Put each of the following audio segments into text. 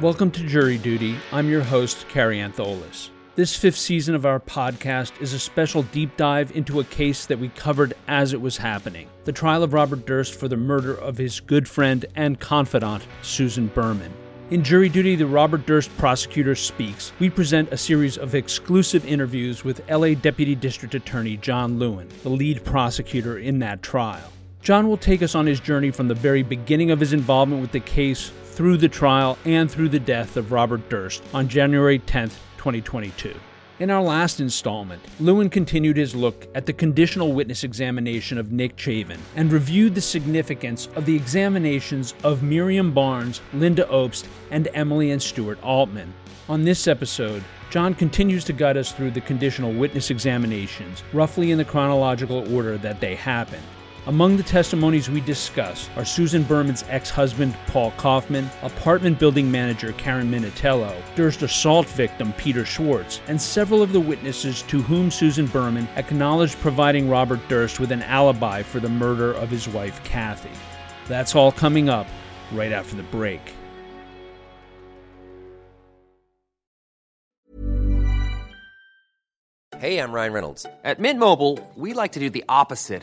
Welcome to Jury Duty. I'm your host, Kary Antholis. This fifth season of our podcast is a special deep dive into a case that we covered as it was happening the trial of Robert Durst for the murder of his good friend and confidant, Susan Berman. In Jury Duty, the Robert Durst prosecutor speaks. We present a series of exclusive interviews with LA Deputy District Attorney John Lewin, the lead prosecutor in that trial. John will take us on his journey from the very beginning of his involvement with the case through the trial and through the death of Robert Durst on January 10, 2022. In our last installment, Lewin continued his look at the conditional witness examination of Nick Chavin and reviewed the significance of the examinations of Miriam Barnes, Linda Obst, and Emily and Stuart Altman. On this episode, John continues to guide us through the conditional witness examinations, roughly in the chronological order that they happened. Among the testimonies we discuss are Susan Berman's ex husband, Paul Kaufman, apartment building manager Karen Minatello, Durst assault victim Peter Schwartz, and several of the witnesses to whom Susan Berman acknowledged providing Robert Durst with an alibi for the murder of his wife, Kathy. That's all coming up right after the break. Hey, I'm Ryan Reynolds. At Mint Mobile, we like to do the opposite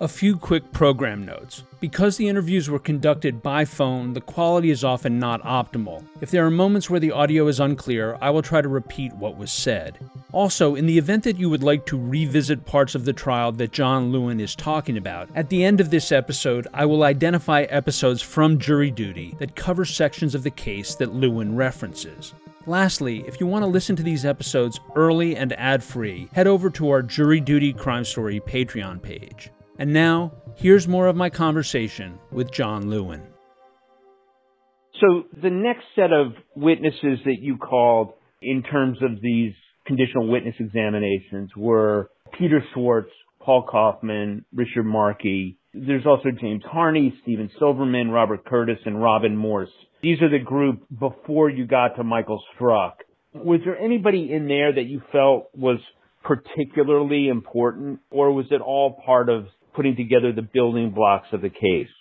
A few quick program notes. Because the interviews were conducted by phone, the quality is often not optimal. If there are moments where the audio is unclear, I will try to repeat what was said. Also, in the event that you would like to revisit parts of the trial that John Lewin is talking about, at the end of this episode, I will identify episodes from jury duty that cover sections of the case that Lewin references. Lastly, if you want to listen to these episodes early and ad free, head over to our Jury Duty Crime Story Patreon page. And now, here's more of my conversation with John Lewin. So, the next set of witnesses that you called in terms of these conditional witness examinations were Peter Schwartz, Paul Kaufman, Richard Markey. There's also James Harney, Steven Silverman, Robert Curtis, and Robin Morse. These are the group before you got to Michael Struk. Was there anybody in there that you felt was particularly important, or was it all part of putting together the building blocks of the case?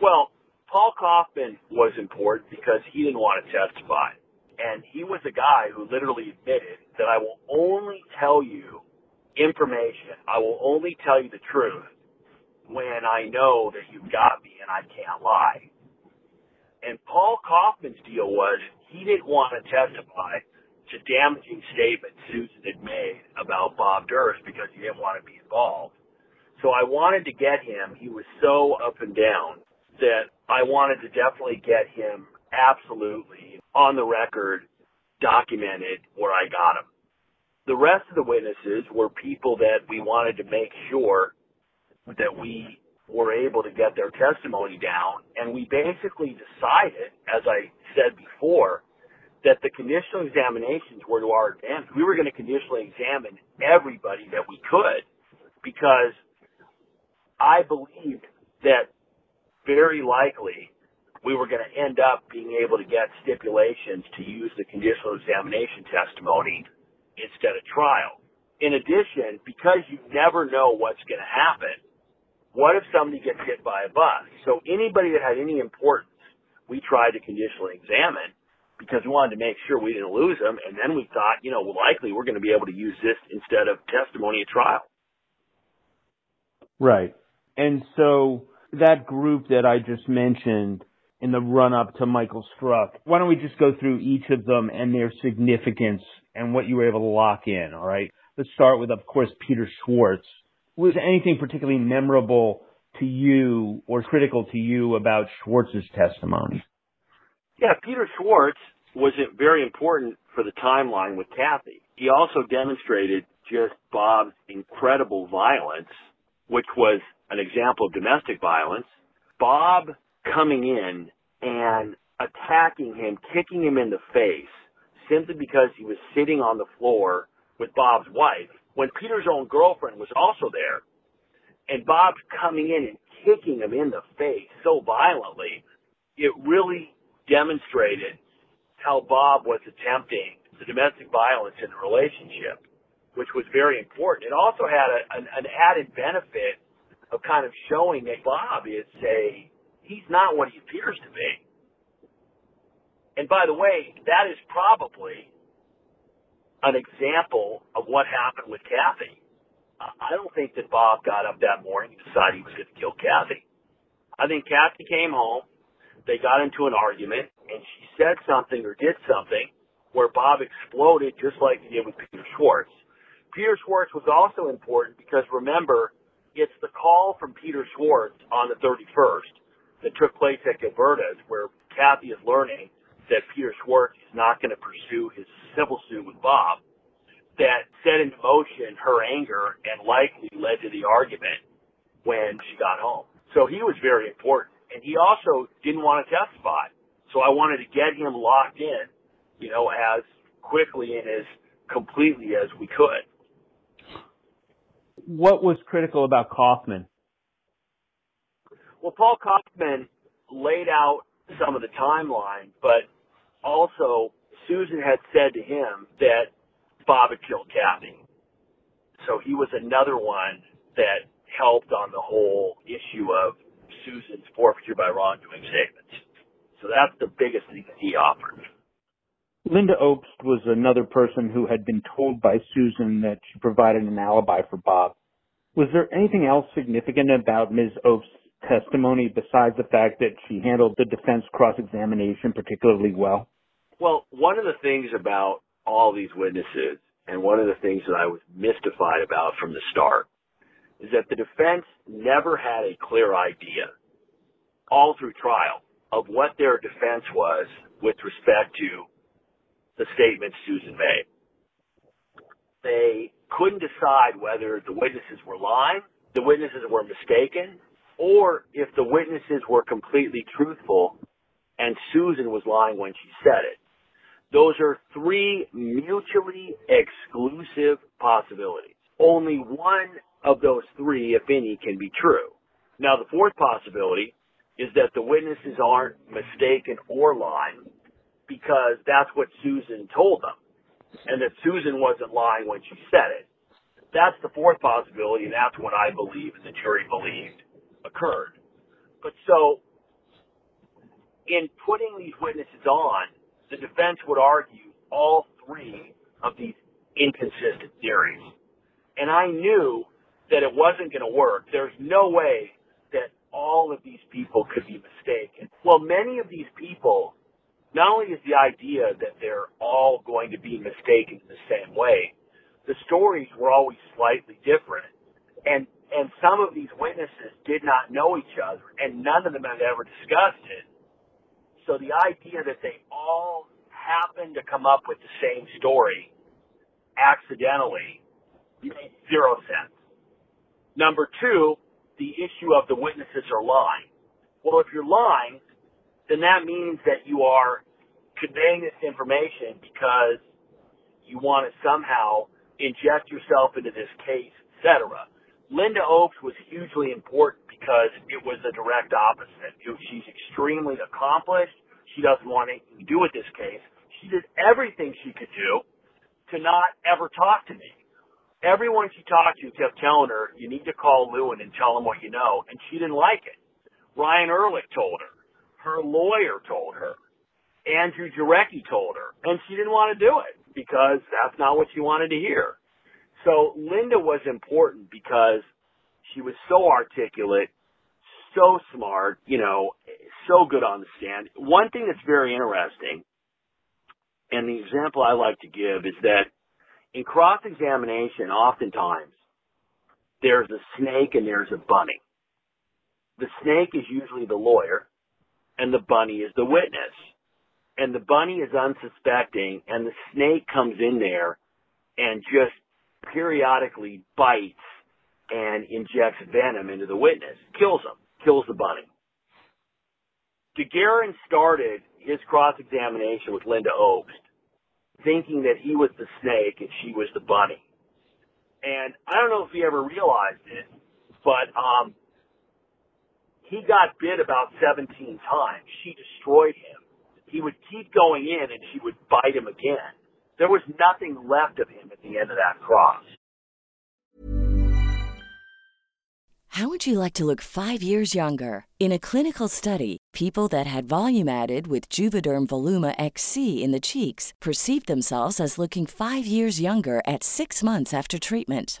Well, Paul Kaufman was important because he didn't want to testify. And he was a guy who literally admitted that I will only tell you information. I will only tell you the truth when I know that you've got me and I can't lie. And Paul Kaufman's deal was he didn't want to testify to damaging statements Susan had made about Bob Durst because he didn't want to be involved. So I wanted to get him. He was so up and down that I wanted to definitely get him absolutely on the record, documented where I got him. The rest of the witnesses were people that we wanted to make sure that we were able to get their testimony down. And we basically decided, as I said before, that the conditional examinations were to our advantage. We were going to conditionally examine everybody that we could because I believed that very likely we were going to end up being able to get stipulations to use the conditional examination testimony instead of trial. In addition, because you never know what's going to happen, what if somebody gets hit by a bus? So anybody that had any importance, we tried to conditionally examine because we wanted to make sure we didn't lose them. And then we thought, you know, likely we're going to be able to use this instead of testimony at trial. Right. And so that group that I just mentioned in the run up to Michael Struk, why don't we just go through each of them and their significance and what you were able to lock in, all right? Let's start with, of course, Peter Schwartz. Was anything particularly memorable to you or critical to you about Schwartz's testimony? Yeah, Peter Schwartz was very important for the timeline with Kathy. He also demonstrated just Bob's incredible violence, which was an example of domestic violence. Bob coming in and attacking him, kicking him in the face, simply because he was sitting on the floor with Bob's wife, when Peter's own girlfriend was also there, and Bob's coming in and kicking him in the face so violently, it really demonstrated how Bob was attempting the domestic violence in the relationship, which was very important. It also had a, an, an added benefit of kind of showing that Bob is a, he's not what he appears to be. And by the way, that is probably an example of what happened with Kathy. I don't think that Bob got up that morning and decided he was going to kill Kathy. I think Kathy came home, they got into an argument, and she said something or did something where Bob exploded just like he did with Peter Schwartz. Peter Schwartz was also important because remember, it's the call from Peter Schwartz on the 31st that took place at Gilberta's where Kathy is learning that Peter Schwartz is not going to pursue his civil suit with Bob that set into motion her anger and likely led to the argument when she got home. So he was very important. And he also didn't want to testify. So I wanted to get him locked in, you know, as quickly and as completely as we could. What was critical about Kaufman? Well, Paul Kaufman laid out some of the timeline, but also Susan had said to him that Bob had killed Kathy. So he was another one that helped on the whole issue of Susan's forfeiture by wrongdoing statements. So that's the biggest thing that he offered. Linda Obst was another person who had been told by Susan that she provided an alibi for Bob. Was there anything else significant about Ms. Obst's testimony besides the fact that she handled the defense cross-examination particularly well? Well, one of the things about all these witnesses, and one of the things that I was mystified about from the start, is that the defense never had a clear idea all through trial of what their defense was with respect to the statements Susan made. They couldn't decide whether the witnesses were lying, the witnesses were mistaken, or if the witnesses were completely truthful and Susan was lying when she said it. Those are three mutually exclusive possibilities. Only one of those three, if any, can be true. Now, the fourth possibility is that the witnesses aren't mistaken or lying because that's what Susan told them and that Susan wasn't lying when she said it. That's the fourth possibility and that's what I believe and the jury believed occurred. But so, in putting these witnesses on, the defense would argue all three of these inconsistent theories. And I knew that it wasn't going to work. There's no way that all of these people could be mistaken. Well, many of these people, not only is the idea that they're all going to be mistaken in the same way, the stories were always slightly different. And, and some of these witnesses did not know each other and none of them had ever discussed it. So the idea that they all happened to come up with the same story accidentally made zero sense. Number two, the issue of the witnesses are lying. Well, if you're lying, then that means that you are conveying this information because you want to somehow inject yourself into this case, etc. Linda Obst was hugely important because it was the direct opposite. She's extremely accomplished. She doesn't want anything to do with this case. She did everything she could do to not ever talk to me. Everyone she talked to kept telling her, you need to call Lewin and tell him what you know, and she didn't like it. Ryan Ehrlich told her. Her lawyer told her. Andrew Jarecki told her. And she didn't want to do it because that's not what she wanted to hear. So Linda was important because she was so articulate, so smart, you know, so good on the stand. One thing that's very interesting, and the example I like to give is that in cross examination, oftentimes there's a snake and there's a bunny. The snake is usually the lawyer, and the bunny is the witness. And the bunny is unsuspecting, and the snake comes in there and just periodically bites and injects venom into the witness, kills him, kills the bunny. DeGuerin started his cross-examination with Linda Obst, thinking that he was the snake and she was the bunny. And I don't know if he ever realized it, but um, he got bit about 17 times. She destroyed him. He would keep going in and she would bite him again. There was nothing left of him at the end of that cross. How would you like to look five years younger? In a clinical study, people that had volume added with Juvederm Voluma XC in the cheeks perceived themselves as looking five years younger at six months after treatment.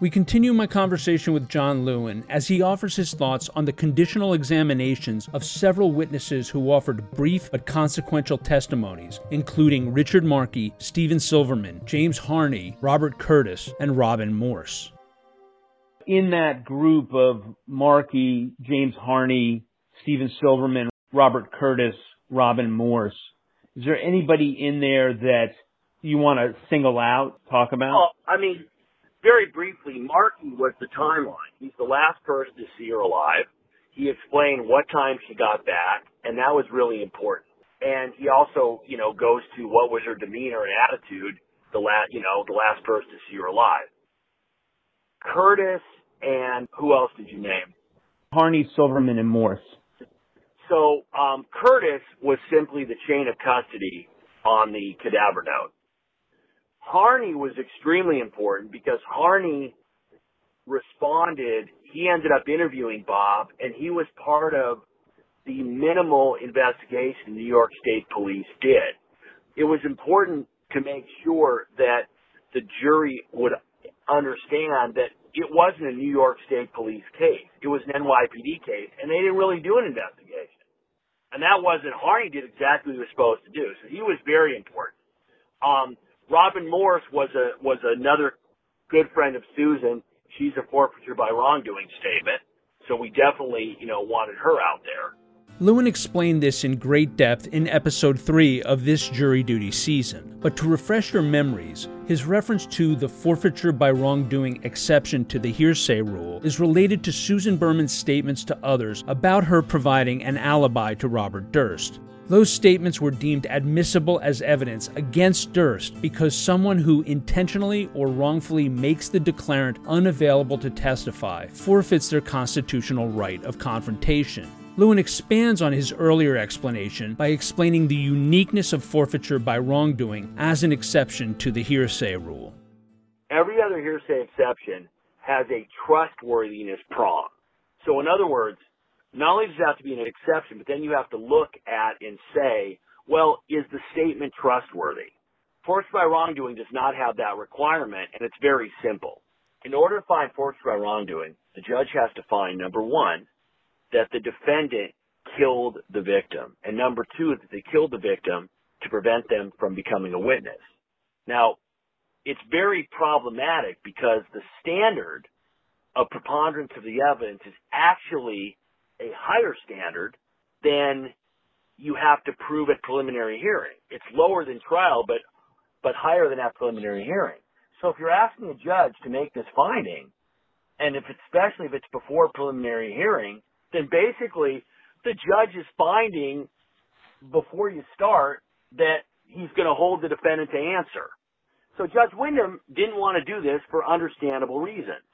We continue my conversation with John Lewin as he offers his thoughts on the conditional examinations of several witnesses who offered brief but consequential testimonies, including Richard Markey, Stephen Silverman, James Harney, Robert Curtis, and Robin Morse. In that group of Markey, James Harney, Stephen Silverman, Robert Curtis, Robin Morse, is there anybody in there that you want to single out, talk about? Well, I mean, very briefly, Markey was the timeline. He's the last person to see her alive. He explained what time she got back, and that was really important. And he also, you know, goes to what was her demeanor and attitude the last, you know, the last person to see her alive. Curtis and who else did you name? Harney, Silverman, and Morse. So um, Curtis was simply the chain of custody on the cadaver note. Harney was extremely important because Harney responded. He ended up interviewing Bob, and he was part of the minimal investigation New York State Police did. It was important to make sure that the jury would understand that it wasn't a New York State Police case. It was an NYPD case, and they didn't really do an investigation. And that wasn't, Harney did exactly what he was supposed to do. So he was very important. Um, Robin Morse was a was another good friend of Susan. She's a forfeiture by wrongdoing statement, so we definitely you know wanted her out there. Lewin explained this in great depth in episode 3 of this jury duty season. But to refresh your memories, his reference to the forfeiture by wrongdoing exception to the hearsay rule is related to Susan Berman's statements to others about her providing an alibi to Robert Durst. Those statements were deemed admissible as evidence against Durst because someone who intentionally or wrongfully makes the declarant unavailable to testify forfeits their constitutional right of confrontation. Lewin expands on his earlier explanation by explaining the uniqueness of forfeiture by wrongdoing as an exception to the hearsay rule. Every other hearsay exception has a trustworthiness prong. So, in other words, not only does it have to be an exception, but then you have to look at and say, well, is the statement trustworthy? Forfeiture by wrongdoing does not have that requirement, and it's very simple. In order to find forfeiture by wrongdoing, the judge has to find, number one, that the defendant killed the victim, and number two, that they killed the victim to prevent them from becoming a witness. Now, it's very problematic because the standard of preponderance of the evidence is actually a higher standard than you have to prove at preliminary hearing. It's lower than trial, but but higher than at preliminary hearing. So if you're asking a judge to make this finding, and if especially if it's before preliminary hearing, then basically the judge is finding before you start that he's going to hold the defendant to answer. So Judge Windham didn't want to do this for understandable reasons.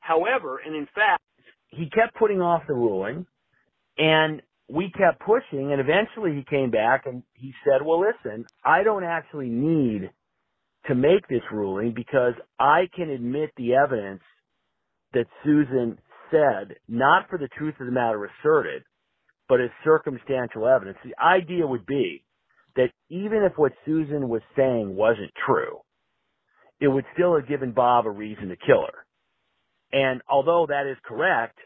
However, and in fact, he kept putting off the ruling and we kept pushing and eventually he came back and he said, well, listen, I don't actually need to make this ruling because I can admit the evidence that Susan said, not for the truth of the matter asserted, but as circumstantial evidence. The idea would be that even if what Susan was saying wasn't true, it would still have given Bob a reason to kill her. And although that is correct,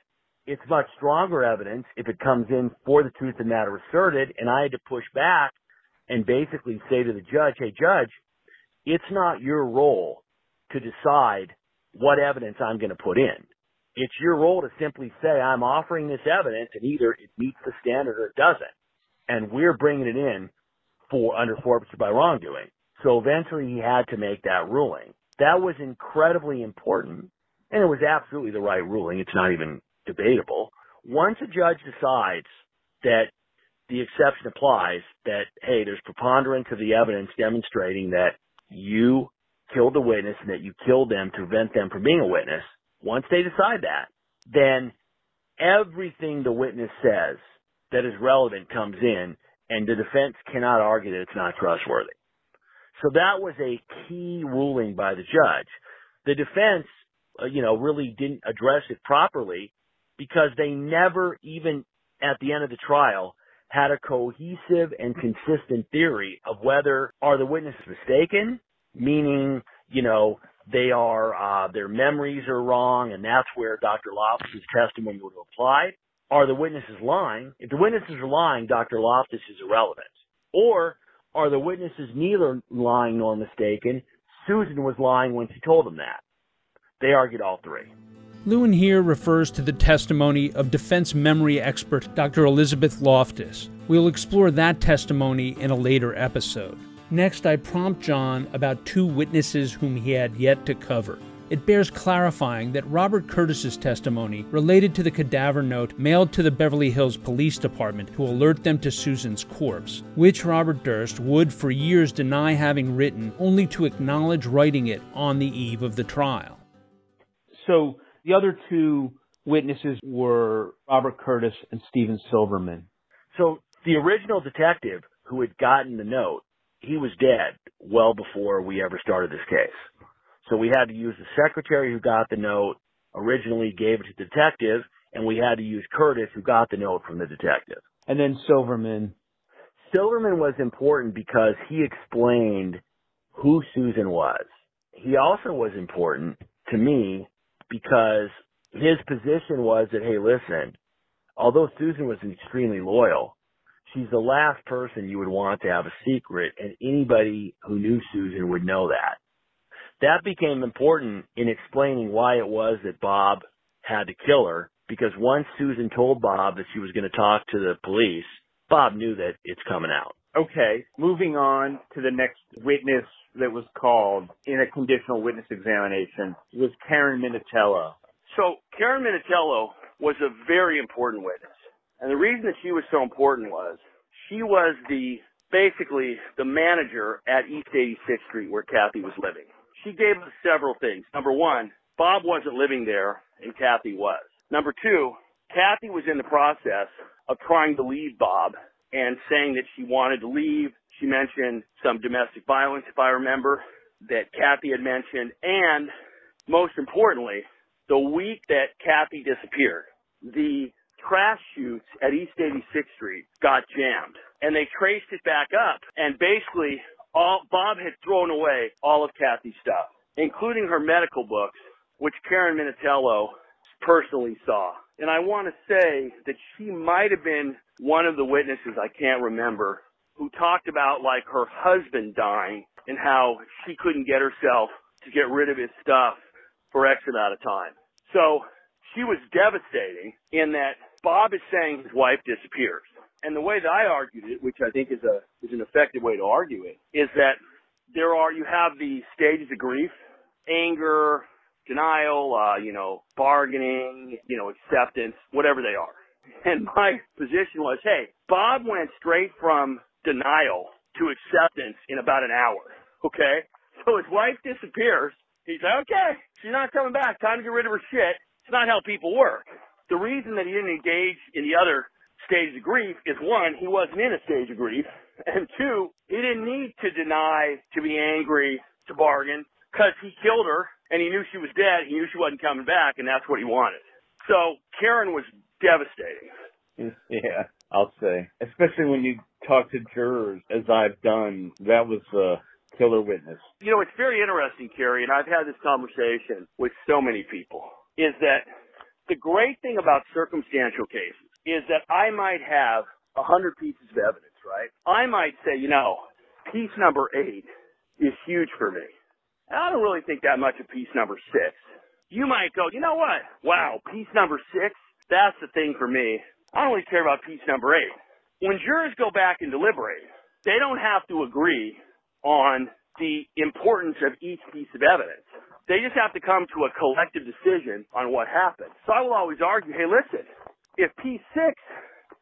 it's much stronger evidence if it comes in for the truth of the matter asserted. And I had to push back and basically say to the judge, hey, judge, it's not your role to decide what evidence I'm going to put in. It's your role to simply say, I'm offering this evidence and either it meets the standard or it doesn't. And we're bringing it in for under forfeiture by wrongdoing. So eventually he had to make that ruling. That was incredibly important and it was absolutely the right ruling. It's not even debatable. Once a judge decides that the exception applies, that, hey, there's preponderance of the evidence demonstrating that you killed the witness and that you killed them to prevent them from being a witness, once they decide that, then everything the witness says that is relevant comes in and the defense cannot argue that it's not trustworthy. So that was a key ruling by the judge. The defense, you know, really didn't address it properly because they never even at the end of the trial had a cohesive and consistent theory of whether are the witnesses mistaken, meaning, you know, they are, uh, their memories are wrong and that's where Dr. Loftus' testimony would have applied. Are the witnesses lying? If the witnesses are lying, Dr. Loftus is irrelevant. Or are the witnesses neither lying nor mistaken? Susan was lying when she told them that. They argued all three. Lewin here refers to the testimony of defense memory expert Dr. Elizabeth Loftus. We'll explore that testimony in a later episode. Next, I prompt John about two witnesses whom he had yet to cover. It bears clarifying that Robert Curtis's testimony related to the cadaver note mailed to the Beverly Hills Police Department to alert them to Susan's corpse, which Robert Durst would for years deny having written, only to acknowledge writing it on the eve of the trial. So the other two witnesses were Robert Curtis and Steven Silverman. So the original detective who had gotten the note, he was dead well before we ever started this case. So we had to use the secretary who got the note, originally gave it to the detective, and we had to use Curtis who got the note from the detective. And then Silverman. Silverman was important because he explained who Susan was. He also was important to me because his position was that, hey, listen, although Susan was extremely loyal, she's the last person you would want to have a secret, and anybody who knew Susan would know that. That became important in explaining why it was that Bob had to kill her, because once Susan told Bob that she was going to talk to the police, Bob knew that it's coming out. Okay, moving on to the next witness that was called in a conditional witness examination was Karen Minatello. So Karen Minatello was a very important witness. And the reason that she was so important was she was the basically the manager at East 86th Street where Kathy was living. She gave us several things. Number one, Bob wasn't living there and Kathy was. Number two, Kathy was in the process of trying to leave Bob and saying that she wanted to leave. She mentioned some domestic violence, if I remember, that Kathy had mentioned. And most importantly, the week that Kathy disappeared, the trash chutes at East 86th Street got jammed and they traced it back up and basically all Bob had thrown away all of Kathy's stuff, including her medical books, which Karen Minatello personally saw. And I want to say that she might have been one of the witnesses, I can't remember, who talked about like her husband dying and how she couldn't get herself to get rid of his stuff for X amount of time. So she was devastating in that Bob is saying his wife disappears. And the way that I argued it, which I think is a is an effective way to argue it, is that there are you have the stages of grief, anger, denial, uh, you know, bargaining, you know, acceptance, whatever they are. And my position was, hey, Bob went straight from denial to acceptance in about an hour. Okay? So his wife disappears. He's like, okay, she's not coming back. Time to get rid of her shit. It's not how people work. The reason that he didn't engage in the other stage of grief is one, he wasn't in a stage of grief. And two, he didn't need to deny, to be angry, to bargain because he killed her and he knew she was dead. He knew she wasn't coming back, and that's what he wanted. So Karen was devastating. Yeah, I'll say, especially when you talk to jurors, as I've done. That was a killer witness. You know, it's very interesting, Kary, and I've had this conversation with so many people. Is that the great thing about circumstantial cases is that I might have a hundred pieces of evidence, right? I might say, you know, piece number eight is huge for me. And I don't really think that much of piece number six. You might go, you know what? Wow, piece number six, that's the thing for me. I really care about piece number eight. When jurors go back and deliberate, they don't have to agree on the importance of each piece of evidence. They just have to come to a collective decision on what happened. So I will always argue, hey, listen, if piece six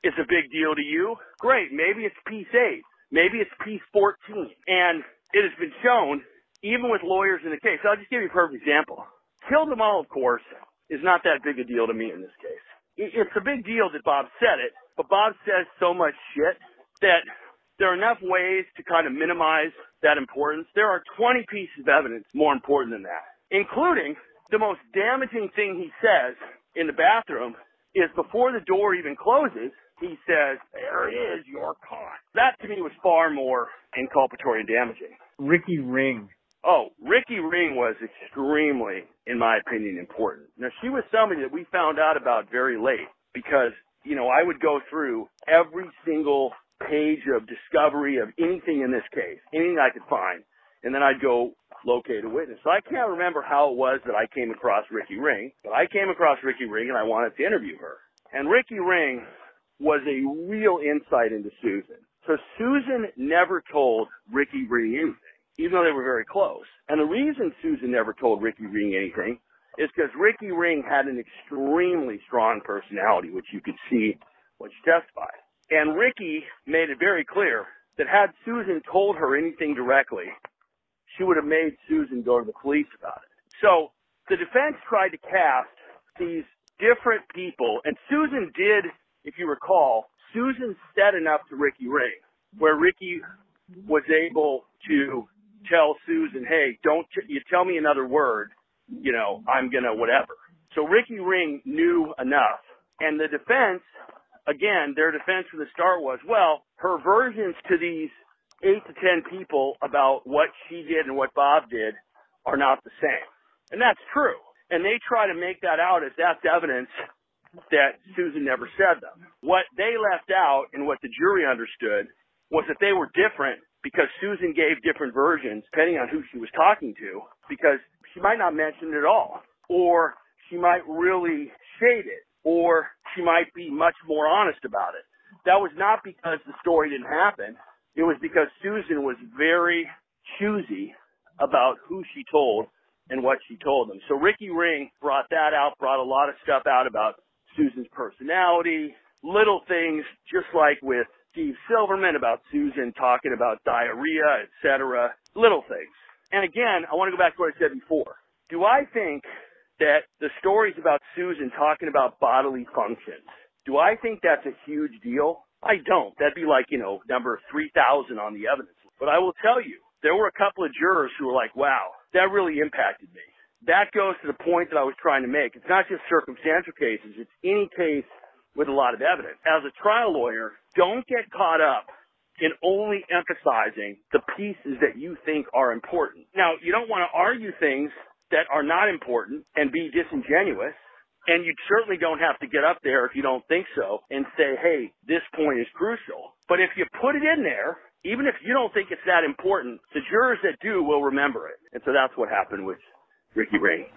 is a big deal to you, great. Maybe it's piece eight. Maybe it's piece 14. And it has been shown, even with lawyers in the case. I'll just give you a perfect example. Kill them all, of course, is not that big a deal to me in this case. It's a big deal that Bob said it, but Bob says so much shit that there are enough ways to kind of minimize that importance. There are 20 pieces of evidence more important than that, including the most damaging thing he says in the bathroom is before the door even closes, he says, there is, you're caught. That to me was far more inculpatory and damaging. Ricky Ring. Oh, Ricky Ring was extremely, in my opinion, important. Now she was somebody that we found out about very late because, you know, I would go through every single page of discovery of anything in this case, anything I could find, and then I'd go locate a witness. So I can't remember how it was that I came across Ricky Ring, but I came across Ricky Ring and I wanted to interview her. And Ricky Ring was a real insight into Susan. So Susan never told Ricky Ring anything, even though they were very close. And the reason Susan never told Ricky Ring anything is because Ricky Ring had an extremely strong personality, which you could see when she testified. And Ricky made it very clear that had Susan told her anything directly, she would have made Susan go to the police about it. So the defense tried to cast these different people, and Susan did, if you recall, Susan said enough to Ricky Ring, where Ricky was able to hey, don't you tell me another word, you know, I'm gonna whatever. So Ricky Ring knew enough. And the defense, again, their defense from the start was, well, her versions to these eight to ten people about what she did and what Bob did are not the same. And that's true. And they try to make that out as that's evidence that Susan never said them. What they left out and what the jury understood was that they were different because Susan gave different versions depending on who she was talking to because she might not mention it at all or she might really shade it or she might be much more honest about it. That was not because the story didn't happen. It was because Susan was very choosy about who she told and what she told them. So Ricky Ring brought that out, brought a lot of stuff out about Susan's personality, little things just like with Steve Silverman about Susan talking about diarrhea, etc. Little things. And again, I want to go back to what I said before. Do I think that the stories about Susan talking about bodily functions, do I think that's a huge deal? I don't. That'd be like, you know, number 3,000 on the evidence. But I will tell you, there were a couple of jurors who were like, wow, that really impacted me. That goes to the point that I was trying to make. It's not just circumstantial cases. It's any case with a lot of evidence. As a trial lawyer, don't get caught up in only emphasizing the pieces that you think are important. Now, you don't want to argue things that are not important and be disingenuous. And you certainly don't have to get up there if you don't think so and say, hey, this point is crucial. But if you put it in there, even if you don't think it's that important, the jurors that do will remember it. And so that's what happened with Ricky Ray.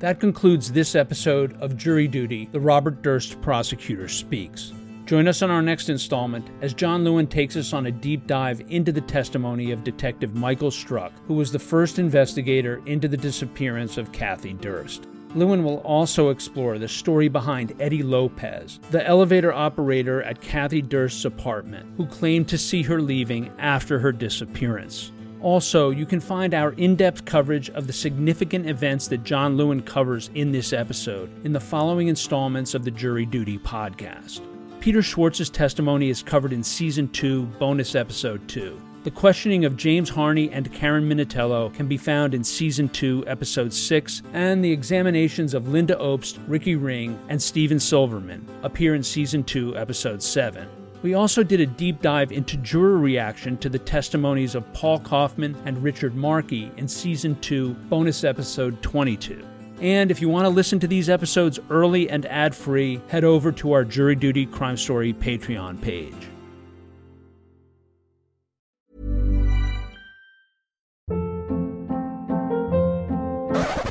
That concludes this episode of Jury Duty, the Robert Durst Prosecutor Speaks. Join us on our next installment as John Lewin takes us on a deep dive into the testimony of Detective Michael Struk, who was the first investigator into the disappearance of Kathy Durst. Lewin will also explore the story behind Eddie Lopez, the elevator operator at Kathy Durst's apartment, who claimed to see her leaving after her disappearance. Also, you can find our in depth coverage of the significant events that John Lewin covers in this episode in the following installments of the Jury Duty podcast. Peter Schwartz's testimony is covered in Season 2, Bonus Episode 2. The questioning of James Harney and Karen Minatello can be found in Season 2, Episode 6, and the examinations of Linda Obst, Ricky Ring, and Steven Silverman appear in Season 2, Episode 7. We also did a deep dive into juror reaction to the testimonies of Paul Kaufman and Richard Markey in Season 2, Bonus Episode 22. And if you want to listen to these episodes early and ad free, head over to our Jury Duty Crime Story Patreon page.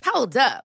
Hold up.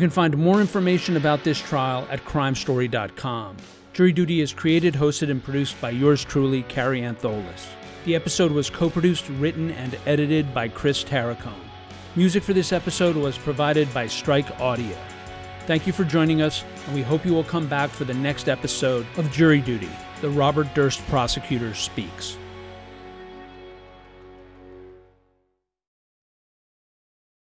You can find more information about this trial at crimestory.com. Jury Duty is created, hosted, and produced by yours truly, Kary Antholis. The episode was co produced, written, and edited by Chris Tarracone. Music for this episode was provided by Strike Audio. Thank you for joining us, and we hope you will come back for the next episode of Jury Duty, the Robert Durst Prosecutor Speaks.